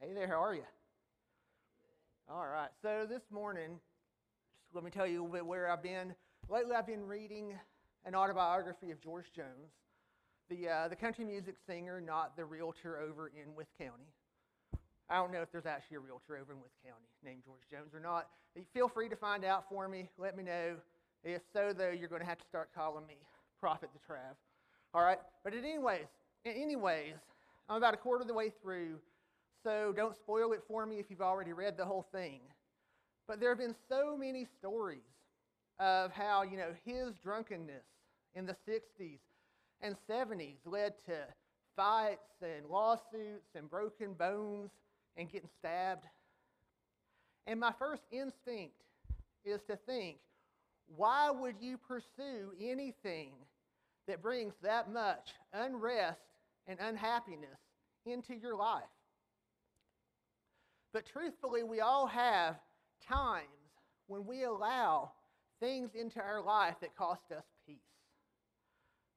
Hey there, how are you? All right, so this morning, just let me tell you a little bit where I've been. Lately, I've been reading an autobiography of George Jones, the, uh, the country music singer, not the realtor over in Wythe County. I don't know if there's actually a realtor over in Wythe County named George Jones or not. Feel free to find out for me. Let me know. If so, though, you're going to have to start calling me Prophet the Trav. All right? But anyways, anyways, I'm about a quarter of the way through so don't spoil it for me if you've already read the whole thing. But there have been so many stories of how, you know, his drunkenness in the 60s and 70s led to fights and lawsuits and broken bones and getting stabbed. And my first instinct is to think, why would you pursue anything that brings that much unrest and unhappiness into your life? But truthfully, we all have times when we allow things into our life that cost us peace.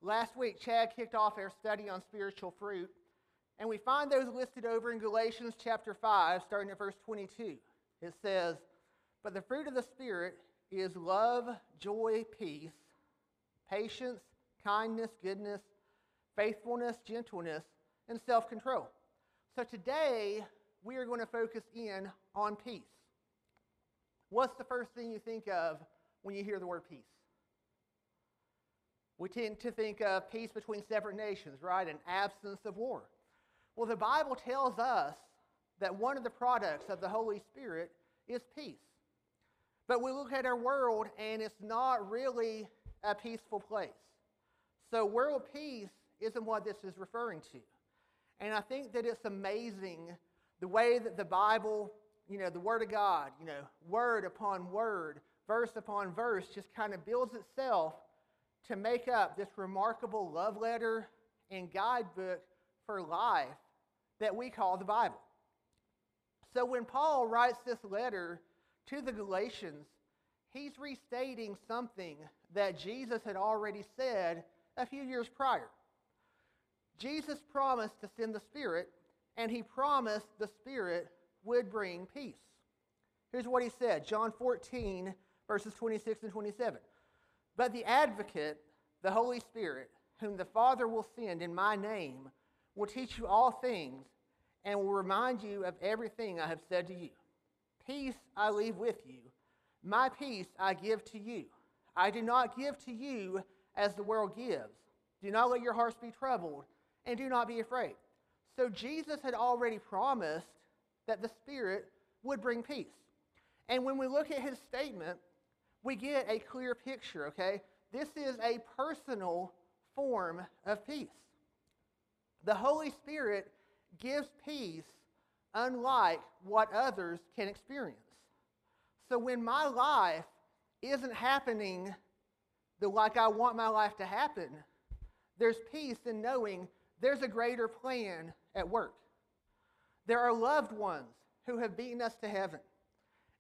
Last week, Chad kicked off our study on spiritual fruit, and we find those listed over in Galatians chapter 5, starting at verse 22. It says, But the fruit of the Spirit is love, joy, peace, patience, kindness, goodness, faithfulness, gentleness, and self control. So today, we are going to focus in on peace. What's the first thing you think of when you hear the word peace? We tend to think of peace between separate nations, right? An absence of war. Well, the Bible tells us that one of the products of the Holy Spirit is peace. But we look at our world and it's not really a peaceful place. So, world peace isn't what this is referring to. And I think that it's amazing the way that the Bible, you know, the Word of God, you know, word upon word, verse upon verse, just kind of builds itself to make up this remarkable love letter and guidebook for life that we call the Bible. So when Paul writes this letter to the Galatians, he's restating something that Jesus had already said a few years prior. Jesus promised to send the Spirit and he promised the Spirit would bring peace. Here's what he said John 14, verses 26 and 27. But the advocate, the Holy Spirit, whom the Father will send in my name, will teach you all things and will remind you of everything I have said to you. Peace I leave with you, my peace I give to you. I do not give to you as the world gives. Do not let your hearts be troubled, and do not be afraid. So Jesus had already promised that the Spirit would bring peace. And when we look at his statement, we get a clear picture, okay? This is a personal form of peace. The Holy Spirit gives peace unlike what others can experience. So when my life isn't happening the like I want my life to happen, there's peace in knowing there's a greater plan at work. There are loved ones who have beaten us to heaven,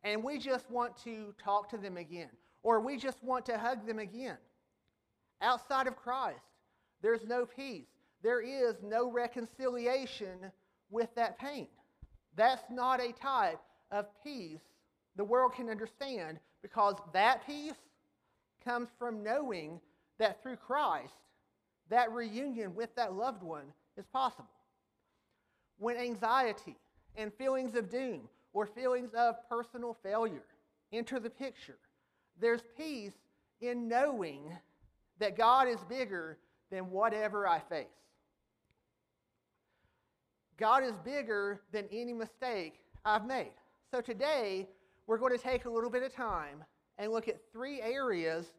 and we just want to talk to them again, or we just want to hug them again. Outside of Christ, there's no peace. There is no reconciliation with that pain. That's not a type of peace the world can understand because that peace comes from knowing that through Christ, that reunion with that loved one is possible when anxiety and feelings of doom or feelings of personal failure enter the picture, there's peace in knowing that God is bigger than whatever I face. God is bigger than any mistake I've made. So today, we're going to take a little bit of time and look at three areas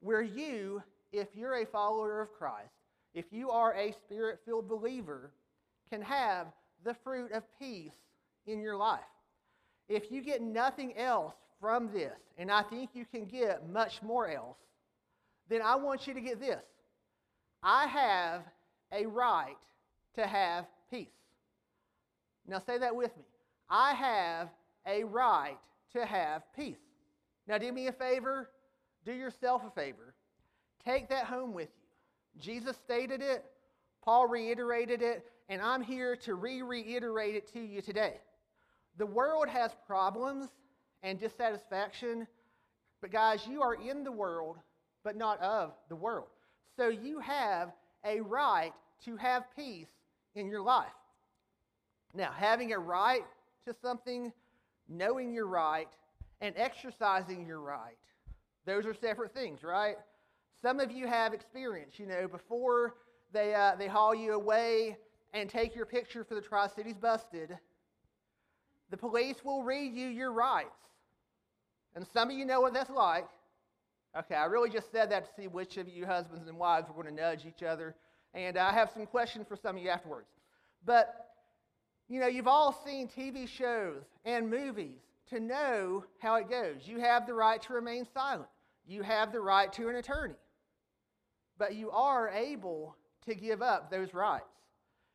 where you, if you're a follower of Christ, if you are a spirit filled believer, can have the fruit of peace in your life. If you get nothing else from this, and I think you can get much more else, then I want you to get this. I have a right to have peace. Now say that with me. I have a right to have peace. Now do me a favor, do yourself a favor. Take that home with you. Jesus stated it, Paul reiterated it, and I'm here to re reiterate it to you today. The world has problems and dissatisfaction, but guys, you are in the world, but not of the world. So you have a right to have peace in your life. Now, having a right to something, knowing your right, and exercising your right, those are separate things, right? Some of you have experience, you know, before they, uh, they haul you away and take your picture for the Tri Cities Busted, the police will read you your rights. And some of you know what that's like. Okay, I really just said that to see which of you husbands and wives were going to nudge each other. And I have some questions for some of you afterwards. But, you know, you've all seen TV shows and movies to know how it goes. You have the right to remain silent, you have the right to an attorney. But you are able to give up those rights.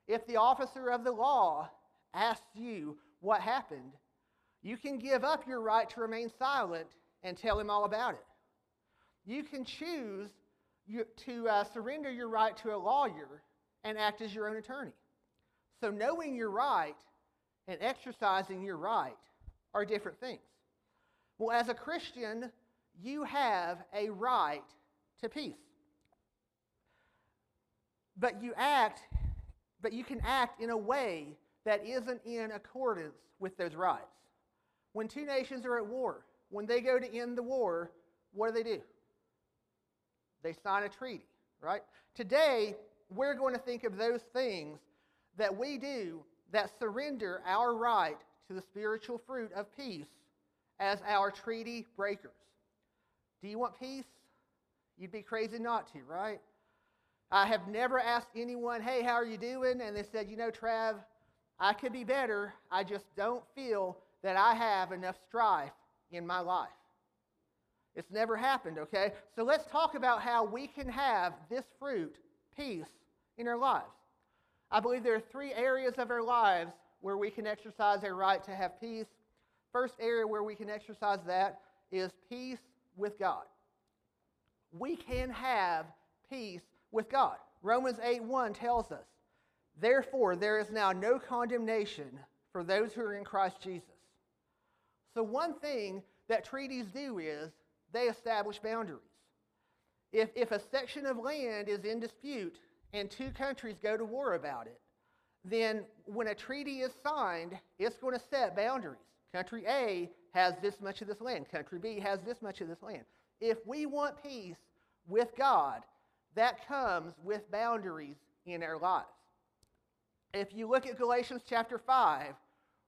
If the officer of the law asks you what happened, you can give up your right to remain silent and tell him all about it. You can choose to uh, surrender your right to a lawyer and act as your own attorney. So, knowing your right and exercising your right are different things. Well, as a Christian, you have a right to peace. But you act, but you can act in a way that isn't in accordance with those rights. When two nations are at war, when they go to end the war, what do they do? They sign a treaty, right? Today, we're going to think of those things that we do that surrender our right to the spiritual fruit of peace as our treaty breakers. Do you want peace? You'd be crazy not to, right? I have never asked anyone, hey, how are you doing? And they said, you know, Trav, I could be better. I just don't feel that I have enough strife in my life. It's never happened, okay? So let's talk about how we can have this fruit, peace, in our lives. I believe there are three areas of our lives where we can exercise our right to have peace. First area where we can exercise that is peace with God. We can have peace with God. Romans 8 1 tells us, Therefore, there is now no condemnation for those who are in Christ Jesus. So, one thing that treaties do is they establish boundaries. If, if a section of land is in dispute and two countries go to war about it, then when a treaty is signed, it's going to set boundaries. Country A has this much of this land, country B has this much of this land. If we want peace with God, that comes with boundaries in our lives. If you look at Galatians chapter 5,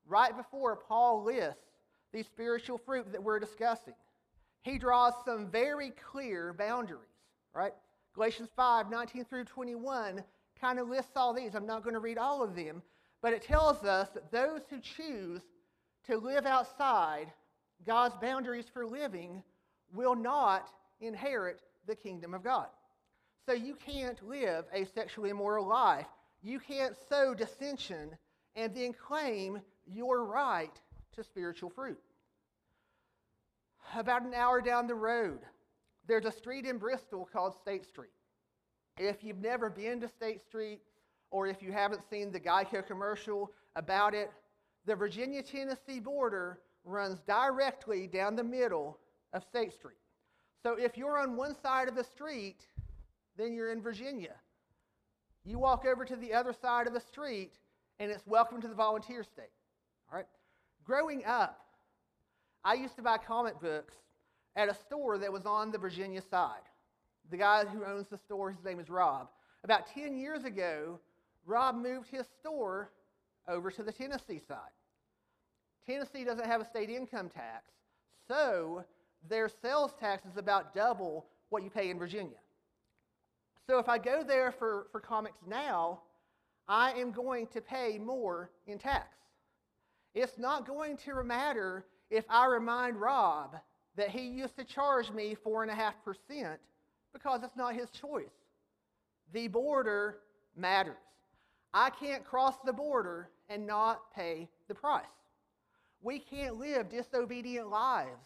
right before Paul lists these spiritual fruit that we're discussing, he draws some very clear boundaries, right? Galatians 5 19 through 21 kind of lists all these. I'm not going to read all of them, but it tells us that those who choose to live outside God's boundaries for living will not inherit the kingdom of God. So you can't live a sexually immoral life. You can't sow dissension and then claim your right to spiritual fruit about an hour down the road, there's a street in Bristol called State Street. If you've never been to State Street, or if you haven't seen the Geico commercial about it, the Virginia Tennessee border runs directly down the middle of State Street. So if you're on one side of the street, then you're in Virginia. You walk over to the other side of the street, and it's welcome to the volunteer state. All right? Growing up, I used to buy comic books at a store that was on the Virginia side. The guy who owns the store, his name is Rob. About 10 years ago, Rob moved his store over to the Tennessee side. Tennessee doesn't have a state income tax, so their sales tax is about double what you pay in Virginia. So if I go there for, for comics now, I am going to pay more in tax. It's not going to matter if I remind Rob that he used to charge me 4.5% because it's not his choice. The border matters. I can't cross the border and not pay the price. We can't live disobedient lives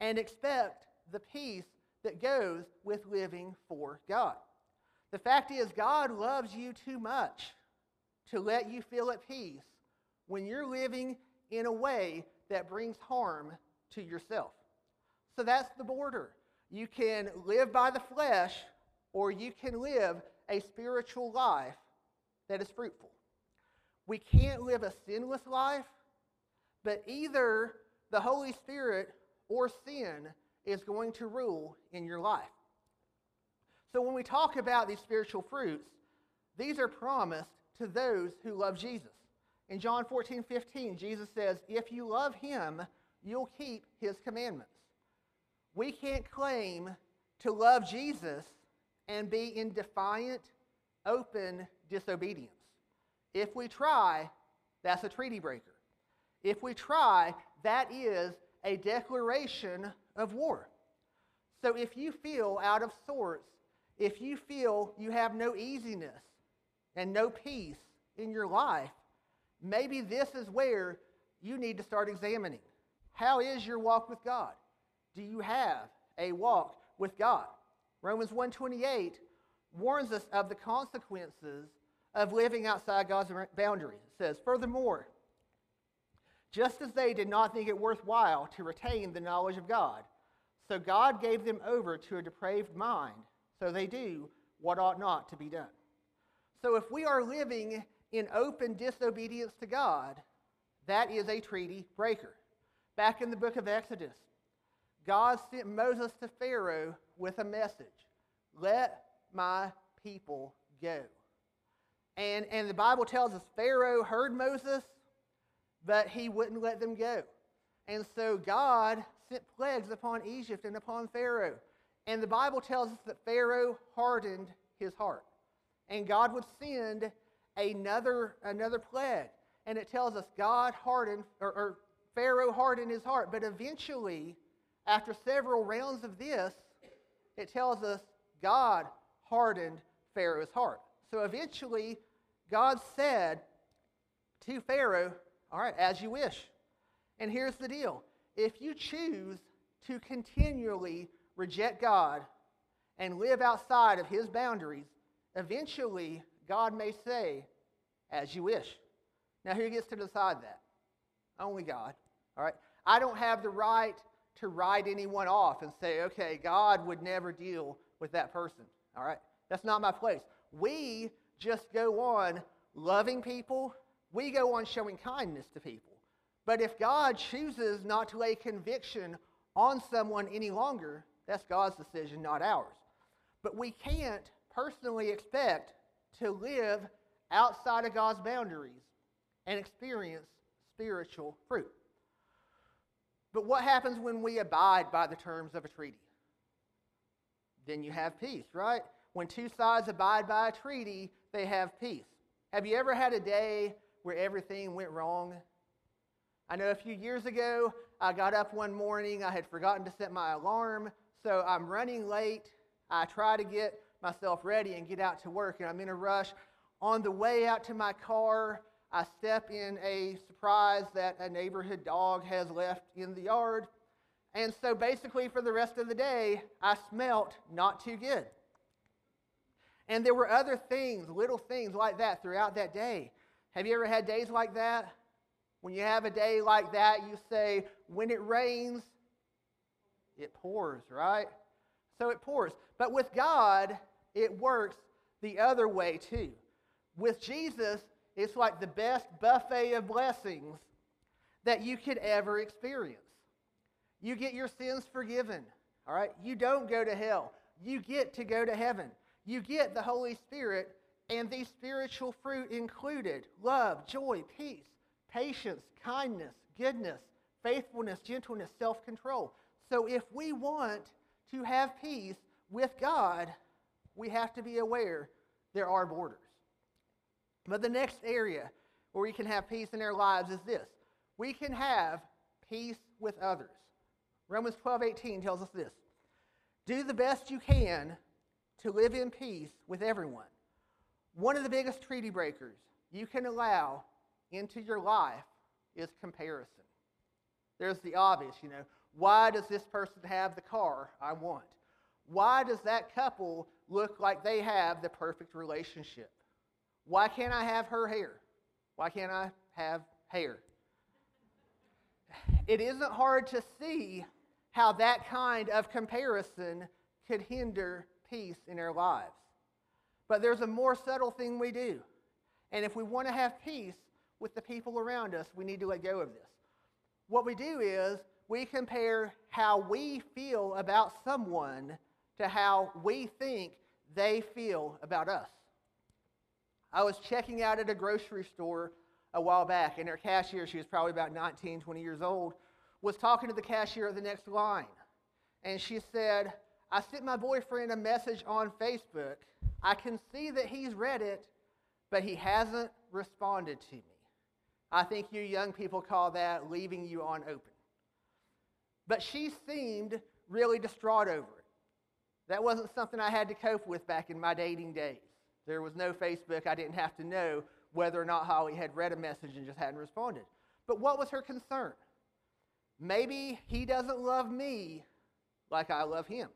and expect the peace that goes with living for God. The fact is, God loves you too much to let you feel at peace when you're living in a way that brings harm to yourself. So that's the border. You can live by the flesh, or you can live a spiritual life that is fruitful. We can't live a sinless life, but either the Holy Spirit or sin is going to rule in your life. So when we talk about these spiritual fruits, these are promised to those who love Jesus. In John 14, 15, Jesus says, If you love him, you'll keep his commandments. We can't claim to love Jesus and be in defiant, open disobedience. If we try, that's a treaty breaker. If we try, that is a declaration of war. So if you feel out of sorts, if you feel you have no easiness and no peace in your life, maybe this is where you need to start examining. How is your walk with God? Do you have a walk with God? Romans 128 warns us of the consequences of living outside God's boundaries. It says, Furthermore, just as they did not think it worthwhile to retain the knowledge of God, so God gave them over to a depraved mind, so they do what ought not to be done. So if we are living in open disobedience to God, that is a treaty breaker. Back in the book of Exodus, God sent Moses to Pharaoh with a message Let my people go. And, and the Bible tells us Pharaoh heard Moses, but he wouldn't let them go. And so God sent plagues upon Egypt and upon Pharaoh. And the Bible tells us that Pharaoh hardened his heart. And God would send another, another plague. And it tells us God hardened, or, or Pharaoh hardened his heart. But eventually, after several rounds of this, it tells us God hardened Pharaoh's heart. So eventually, God said to Pharaoh, All right, as you wish. And here's the deal if you choose to continually reject God and live outside of his boundaries, eventually God may say, As you wish. Now, who gets to decide that? Only God. All right? I don't have the right to write anyone off and say, okay, God would never deal with that person. All right? That's not my place. We just go on loving people, we go on showing kindness to people. But if God chooses not to lay conviction on someone any longer, that's God's decision, not ours. But we can't personally expect to live outside of God's boundaries and experience spiritual fruit. But what happens when we abide by the terms of a treaty? Then you have peace, right? When two sides abide by a treaty, they have peace. Have you ever had a day where everything went wrong? I know a few years ago, I got up one morning, I had forgotten to set my alarm, so I'm running late. I try to get myself ready and get out to work, and I'm in a rush. On the way out to my car, I step in a surprise that a neighborhood dog has left in the yard. And so basically, for the rest of the day, I smelt not too good. And there were other things, little things like that throughout that day. Have you ever had days like that? When you have a day like that, you say, when it rains, it pours, right? So it pours. But with God, it works the other way too. With Jesus, it's like the best buffet of blessings that you could ever experience. You get your sins forgiven, all right? You don't go to hell. You get to go to heaven you get the Holy Spirit and these spiritual fruit included love, joy, peace, patience, kindness, goodness, faithfulness, gentleness, self control. So if we want to have peace with God, we have to be aware there are borders. But the next area where we can have peace in our lives is this we can have peace with others. Romans 12 18 tells us this Do the best you can to live in peace with everyone. One of the biggest treaty breakers you can allow into your life is comparison. There's the obvious, you know. Why does this person have the car I want? Why does that couple look like they have the perfect relationship? Why can't I have her hair? Why can't I have hair? It isn't hard to see how that kind of comparison could hinder peace in our lives. But there's a more subtle thing we do. And if we want to have peace with the people around us, we need to let go of this. What we do is we compare how we feel about someone to how we think they feel about us. I was checking out at a grocery store a while back, and our cashier, she was probably about 19, 20 years old, was talking to the cashier at the next line. And she said, I sent my boyfriend a message on Facebook. I can see that he's read it, but he hasn't responded to me. I think you young people call that leaving you on open. But she seemed really distraught over it. That wasn't something I had to cope with back in my dating days. There was no Facebook. I didn't have to know whether or not Holly had read a message and just hadn't responded. But what was her concern? Maybe he doesn't love me like I love him.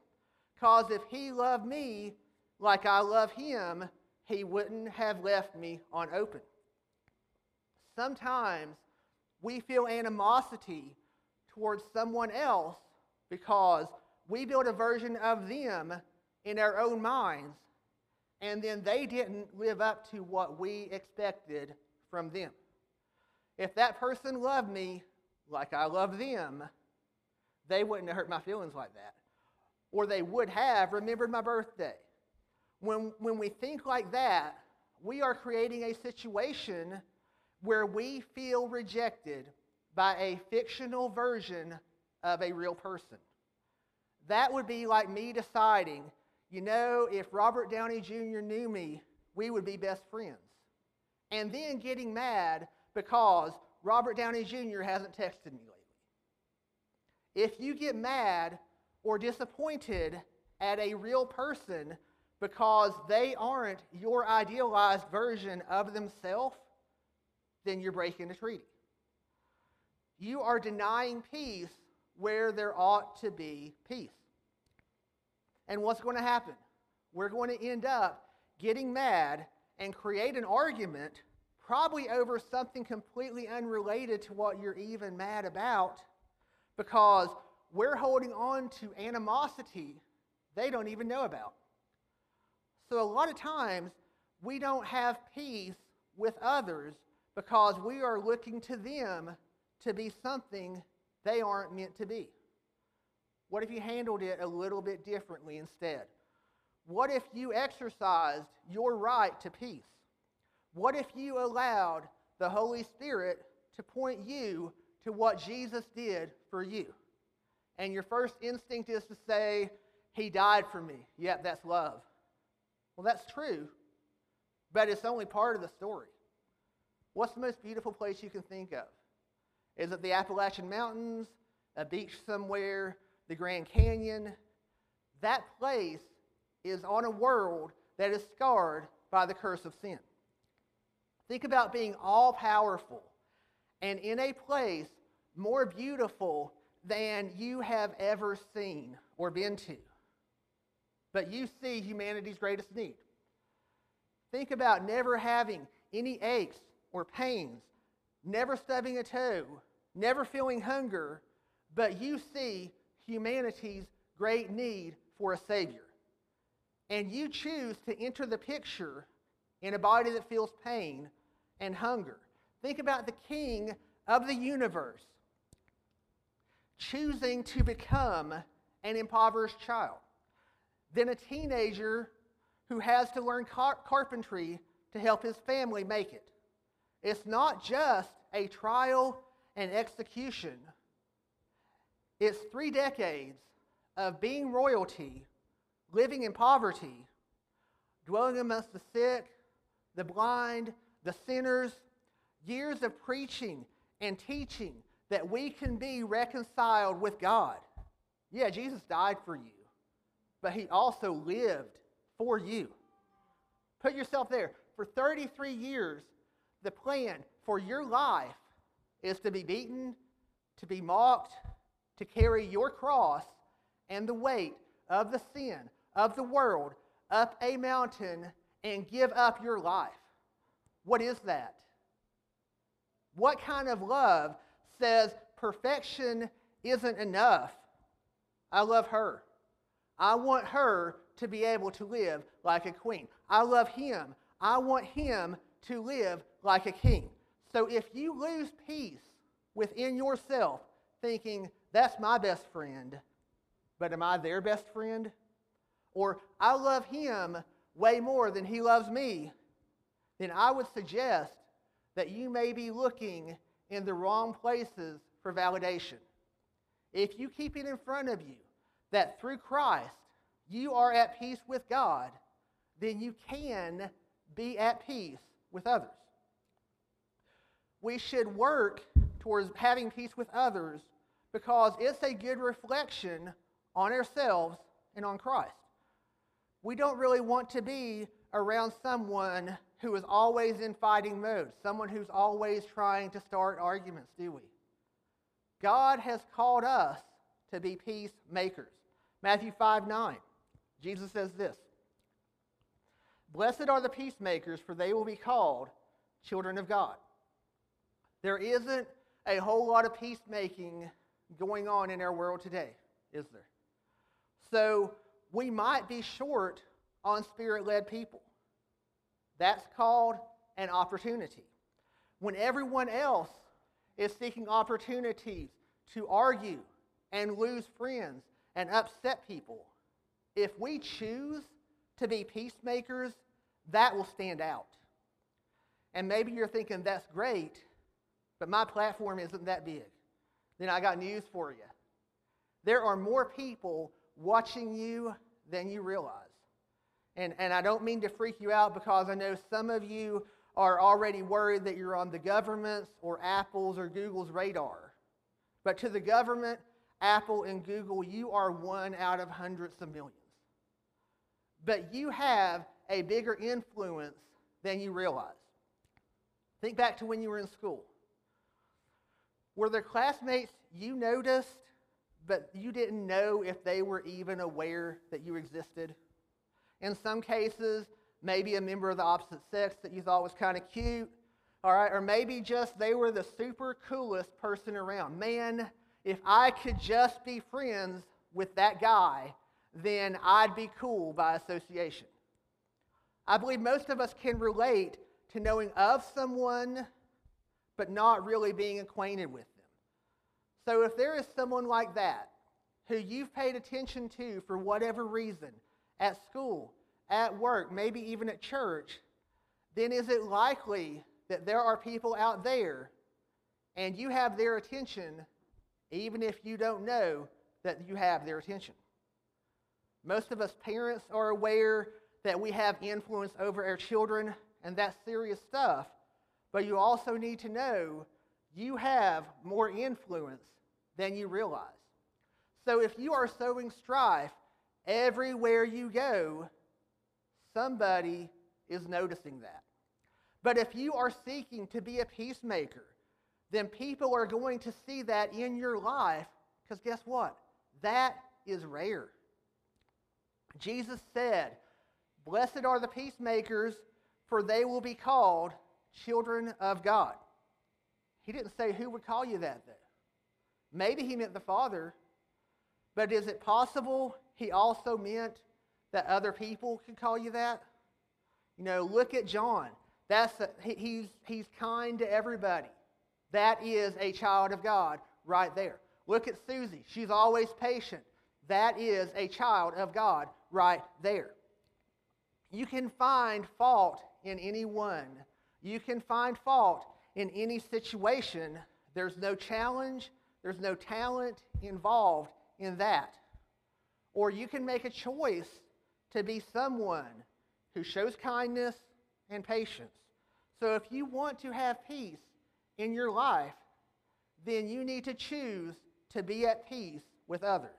Because if he loved me like I love him, he wouldn't have left me on open. Sometimes we feel animosity towards someone else because we build a version of them in our own minds, and then they didn't live up to what we expected from them. If that person loved me like I love them, they wouldn't have hurt my feelings like that. Or they would have remembered my birthday. When, when we think like that, we are creating a situation where we feel rejected by a fictional version of a real person. That would be like me deciding, you know, if Robert Downey Jr. knew me, we would be best friends. And then getting mad because Robert Downey Jr. hasn't texted me lately. If you get mad or disappointed at a real person because they aren't your idealized version of themselves, then you're breaking a treaty. You are denying peace where there ought to be peace. And what's going to happen? We're going to end up getting mad and create an argument, probably over something completely unrelated to what you're even mad about, because we're holding on to animosity they don't even know about. So, a lot of times, we don't have peace with others because we are looking to them to be something they aren't meant to be. What if you handled it a little bit differently instead? What if you exercised your right to peace? What if you allowed the Holy Spirit to point you to what Jesus did for you? And your first instinct is to say, He died for me. Yep, that's love. Well, that's true, but it's only part of the story. What's the most beautiful place you can think of? Is it the Appalachian Mountains, a beach somewhere, the Grand Canyon? That place is on a world that is scarred by the curse of sin. Think about being all powerful and in a place more beautiful than you have ever seen or been to. But you see humanity's greatest need. Think about never having any aches or pains, never stubbing a toe, never feeling hunger, but you see humanity's great need for a Savior. And you choose to enter the picture in a body that feels pain and hunger. Think about the King of the universe choosing to become an impoverished child, then a teenager who has to learn car- carpentry to help his family make it. It's not just a trial and execution, it's three decades of being royalty, living in poverty, dwelling amongst the sick, the blind, the sinners, years of preaching and teaching that we can be reconciled with God. Yeah, Jesus died for you, but he also lived for you. Put yourself there. For 33 years, the plan for your life is to be beaten, to be mocked, to carry your cross and the weight of the sin of the world up a mountain and give up your life. What is that? What kind of love says perfection isn't enough? I love her. I want her to be able to live like a queen. I love him. I want him to live like a king. So if you lose peace within yourself, thinking, that's my best friend, but am I their best friend? Or I love him way more than he loves me, then I would suggest that you may be looking in the wrong places for validation. If you keep it in front of you that through Christ you are at peace with God, then you can be at peace with others. We should work towards having peace with others because it's a good reflection on ourselves and on Christ. We don't really want to be around someone who is always in fighting mode, someone who's always trying to start arguments, do we? God has called us to be peacemakers. Matthew 5 9, Jesus says this Blessed are the peacemakers, for they will be called children of God. There isn't a whole lot of peacemaking going on in our world today, is there? So we might be short on spirit led people. That's called an opportunity. When everyone else is seeking opportunities to argue and lose friends and upset people, if we choose to be peacemakers, that will stand out. And maybe you're thinking, that's great, but my platform isn't that big. Then I got news for you. There are more people watching you than you realize. And, and I don't mean to freak you out because I know some of you are already worried that you're on the government's or Apple's or Google's radar. But to the government, Apple, and Google, you are one out of hundreds of millions. But you have a bigger influence than you realize. Think back to when you were in school. Were there classmates you noticed but you didn't know if they were even aware that you existed. In some cases, maybe a member of the opposite sex that you thought was kind of cute, all right, or maybe just they were the super coolest person around. Man, if I could just be friends with that guy, then I'd be cool by association. I believe most of us can relate to knowing of someone, but not really being acquainted with them. so if there is someone like that who you've paid attention to for whatever reason at school, at work, maybe even at church, then is it likely that there are people out there and you have their attention even if you don't know that you have their attention? Most of us parents are aware that we have influence over our children, and that's serious stuff. But you also need to know you have more influence than you realize. So if you are sowing strife everywhere you go, somebody is noticing that. But if you are seeking to be a peacemaker, then people are going to see that in your life because guess what? That is rare. Jesus said, Blessed are the peacemakers, for they will be called children of God. He didn't say who would call you that, though. Maybe he meant the Father, but is it possible he also meant that other people could call you that? You know, look at John. That's a, he, he's, he's kind to everybody. That is a child of God right there. Look at Susie. She's always patient. That is a child of God right there. You can find fault in anyone. You can find fault in any situation. There's no challenge there's no talent involved in that. Or you can make a choice to be someone who shows kindness and patience. So if you want to have peace in your life, then you need to choose to be at peace with others.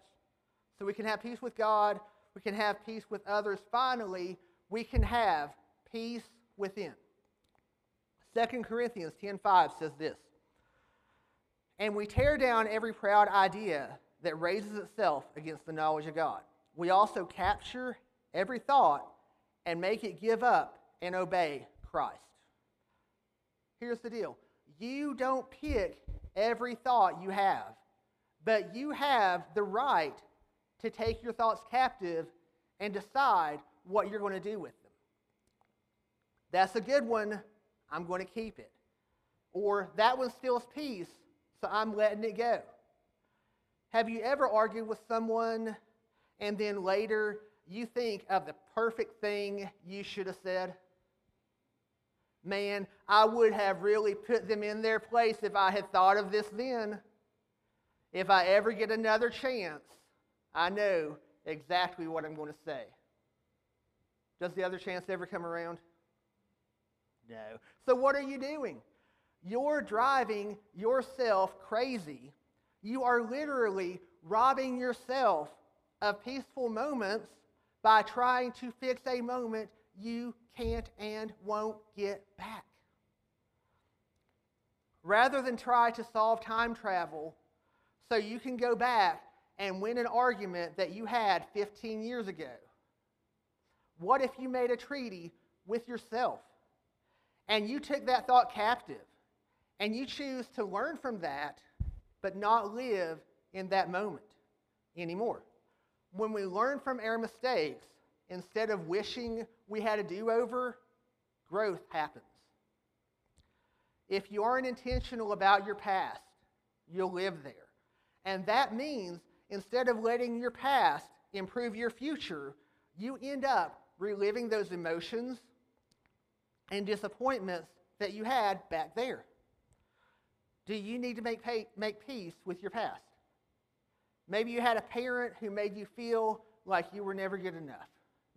So we can have peace with God, we can have peace with others. Finally, we can have peace within. 2 Corinthians 10:5 says this. And we tear down every proud idea that raises itself against the knowledge of God. We also capture every thought and make it give up and obey Christ. Here's the deal you don't pick every thought you have, but you have the right to take your thoughts captive and decide what you're going to do with them. That's a good one. I'm going to keep it. Or that one steals peace, so I'm letting it go. Have you ever argued with someone and then later you think of the perfect thing you should have said? Man, I would have really put them in their place if I had thought of this then. If I ever get another chance, I know exactly what I'm going to say. Does the other chance ever come around? No. So, what are you doing? You're driving yourself crazy. You are literally robbing yourself of peaceful moments by trying to fix a moment you can't and won't get back. Rather than try to solve time travel so you can go back and win an argument that you had 15 years ago, what if you made a treaty with yourself and you took that thought captive and you choose to learn from that but not live in that moment anymore? When we learn from our mistakes, instead of wishing we had a do over, growth happens. If you aren't intentional about your past, you'll live there. And that means instead of letting your past improve your future, you end up reliving those emotions and disappointments that you had back there. Do you need to make, pay, make peace with your past? Maybe you had a parent who made you feel like you were never good enough.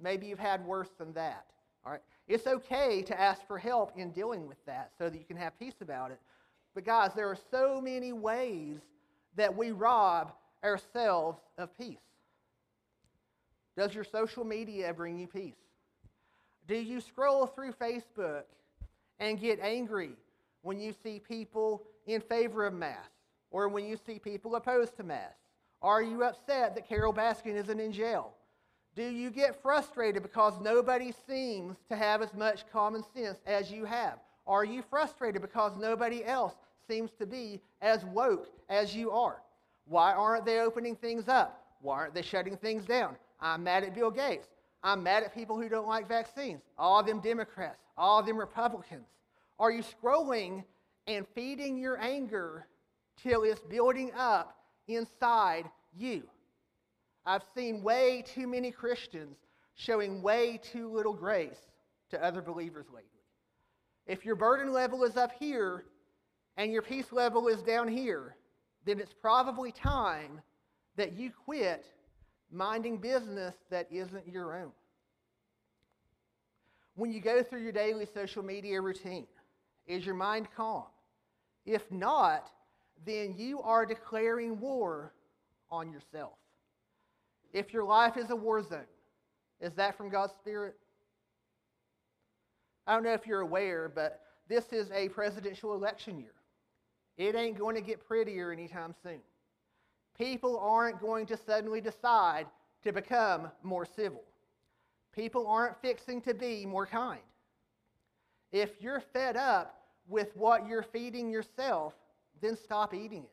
Maybe you've had worse than that. All right? It's okay to ask for help in dealing with that so that you can have peace about it. But, guys, there are so many ways that we rob ourselves of peace. Does your social media bring you peace? Do you scroll through Facebook and get angry when you see people in favor of mass or when you see people opposed to mass? Are you upset that Carole Baskin isn't in jail? Do you get frustrated because nobody seems to have as much common sense as you have? Are you frustrated because nobody else seems to be as woke as you are? Why aren't they opening things up? Why aren't they shutting things down? I'm mad at Bill Gates. I'm mad at people who don't like vaccines. All them Democrats, all them Republicans. Are you scrolling and feeding your anger till it's building up inside you? I've seen way too many Christians showing way too little grace to other believers lately. If your burden level is up here and your peace level is down here, then it's probably time that you quit minding business that isn't your own. When you go through your daily social media routine, is your mind calm? If not, then you are declaring war on yourself. If your life is a war zone, is that from God's Spirit? I don't know if you're aware, but this is a presidential election year. It ain't going to get prettier anytime soon. People aren't going to suddenly decide to become more civil. People aren't fixing to be more kind. If you're fed up with what you're feeding yourself, then stop eating it.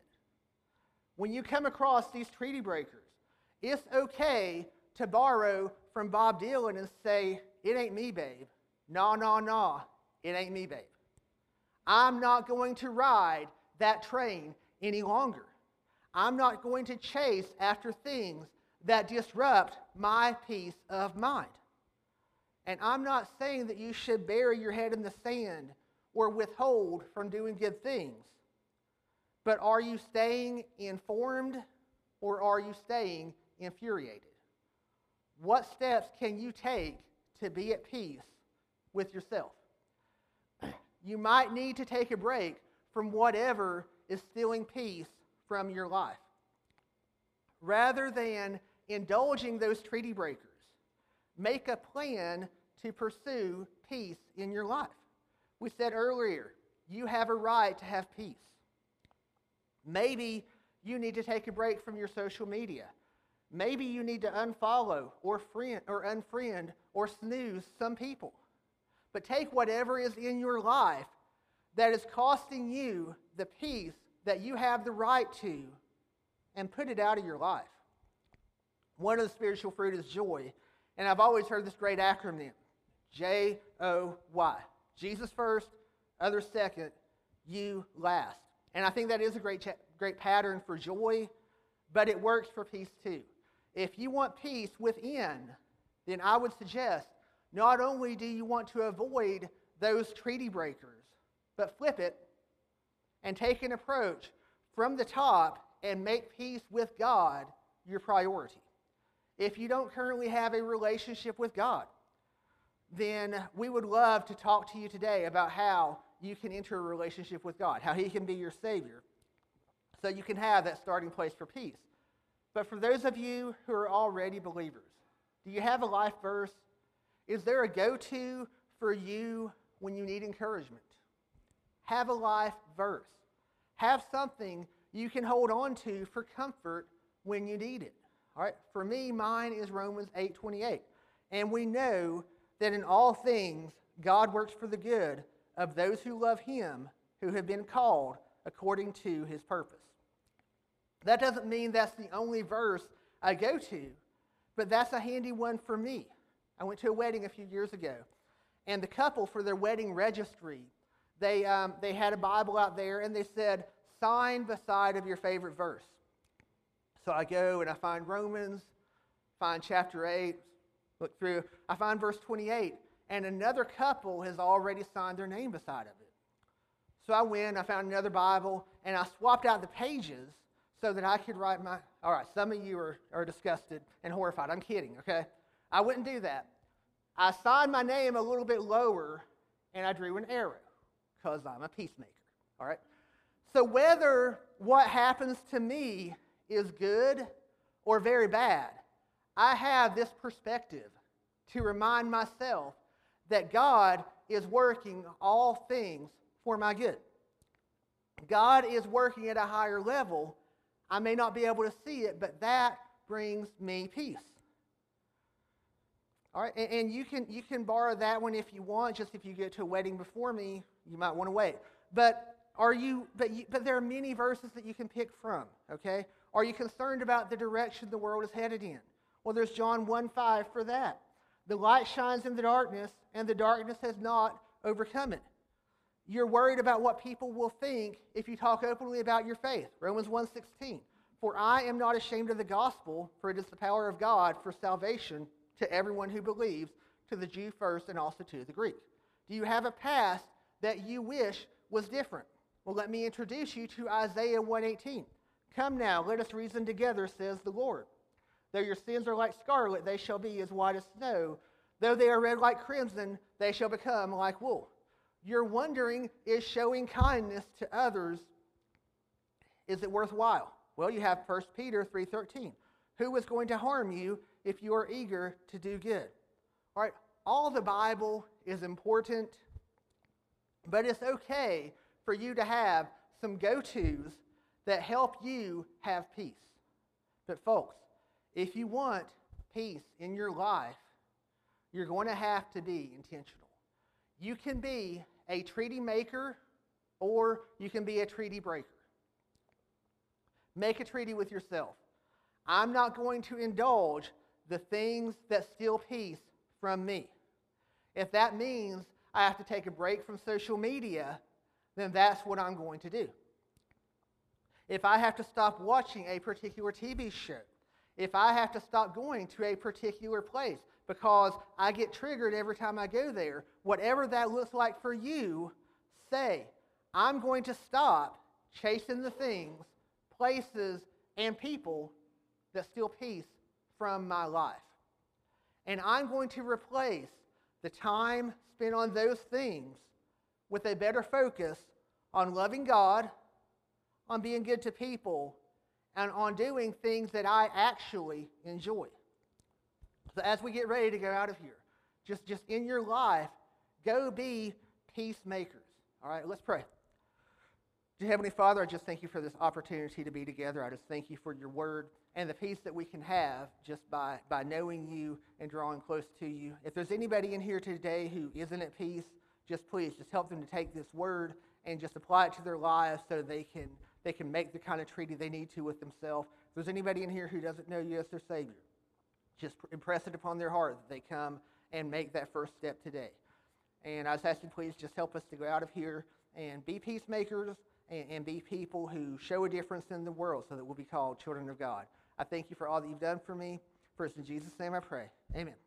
When you come across these treaty breakers, it's okay to borrow from Bob Dylan and say, It ain't me, babe. No, no, no, it ain't me, babe. I'm not going to ride that train any longer. I'm not going to chase after things that disrupt my peace of mind. And I'm not saying that you should bury your head in the sand or withhold from doing good things. But are you staying informed or are you staying infuriated? What steps can you take to be at peace with yourself. You might need to take a break from whatever is stealing peace from your life. Rather than indulging those treaty breakers, make a plan to pursue peace in your life. We said earlier, you have a right to have peace. Maybe you need to take a break from your social media. Maybe you need to unfollow or friend or unfriend or snooze some people. But take whatever is in your life that is costing you the peace that you have the right to and put it out of your life. One of the spiritual fruit is joy. And I've always heard this great acronym J O Y. Jesus first, others second, you last. And I think that is a great, great pattern for joy, but it works for peace too. If you want peace within, then I would suggest not only do you want to avoid those treaty breakers, but flip it and take an approach from the top and make peace with God your priority. If you don't currently have a relationship with God, then we would love to talk to you today about how you can enter a relationship with God, how He can be your Savior, so you can have that starting place for peace. But for those of you who are already believers, do you have a life verse? Is there a go to for you when you need encouragement? Have a life verse. Have something you can hold on to for comfort when you need it. All right? For me, mine is Romans 8:28. And we know that in all things God works for the good of those who love him, who have been called according to his purpose. That doesn't mean that's the only verse I go to, but that's a handy one for me. I went to a wedding a few years ago, and the couple, for their wedding registry, they, um, they had a Bible out there, and they said, sign beside of your favorite verse. So I go and I find Romans, find chapter 8, look through, I find verse 28, and another couple has already signed their name beside of it. So I went, I found another Bible, and I swapped out the pages so that I could write my. All right, some of you are, are disgusted and horrified. I'm kidding, okay? I wouldn't do that. I signed my name a little bit lower, and I drew an arrow because I'm a peacemaker, all right? So whether what happens to me is good or very bad, I have this perspective to remind myself that God is working all things for my good. God is working at a higher level. I may not be able to see it, but that brings me peace. All right, and, and, you can you can borrow that one if you want. Just if you get to a wedding before me, you might want to wait. But are you? But you, but there are many verses that you can pick from. Okay, are you concerned about the direction the world is headed in? Well, there's John 1 5 for that. The light shines in the darkness, and the darkness has not overcome it. You're worried about what people will think if you talk openly about your faith. Romans 1:16. For I am not ashamed of the gospel, for it is the power of God for salvation to everyone who believes, to the Jew first and also to the Greek. Do you have a past that you wish was different? Well, let me introduce you to Isaiah 1:18. Come now, let us reason together, says the Lord. Though your sins are like scarlet, they shall be as white as snow. Though they are red like crimson, they shall become like wool. Your wondering is showing kindness to others. Is it worthwhile? Well, you have 1 Peter 3:13. Who is going to harm you if you are eager to do good? All right, all the Bible is important, but it's okay for you to have some go-tos that help you have peace. But folks, if you want peace in your life, you're going to have to be intentional. You can be a treaty maker or you can be a treaty breaker. Make a treaty with yourself. I'm not going to indulge the things that steal peace from me. If that means I have to take a break from social media, then that's what I'm going to do. If I have to stop watching a particular TV show, if I have to stop going to a particular place because I get triggered every time I go there, whatever that looks like for you, say, I'm going to stop chasing the things, places, and people that steal peace from my life. And I'm going to replace the time spent on those things with a better focus on loving God, on being good to people, and on doing things that I actually enjoy. So as we get ready to go out of here, just, just in your life, go be peacemakers. All right, let's pray. Dear Heavenly Father, I just thank you for this opportunity to be together. I just thank you for your word and the peace that we can have just by, by knowing you and drawing close to you. If there's anybody in here today who isn't at peace, just please just help them to take this word and just apply it to their lives so they can they can make the kind of treaty they need to with themselves. If there's anybody in here who doesn't know you as their Savior, just impress it upon their heart that they come and make that first step today. And I was asking, please just help us to go out of here and be peacemakers and, and be people who show a difference in the world so that we'll be called children of God. I thank you for all that you've done for me. First, in Jesus' name I pray. Amen.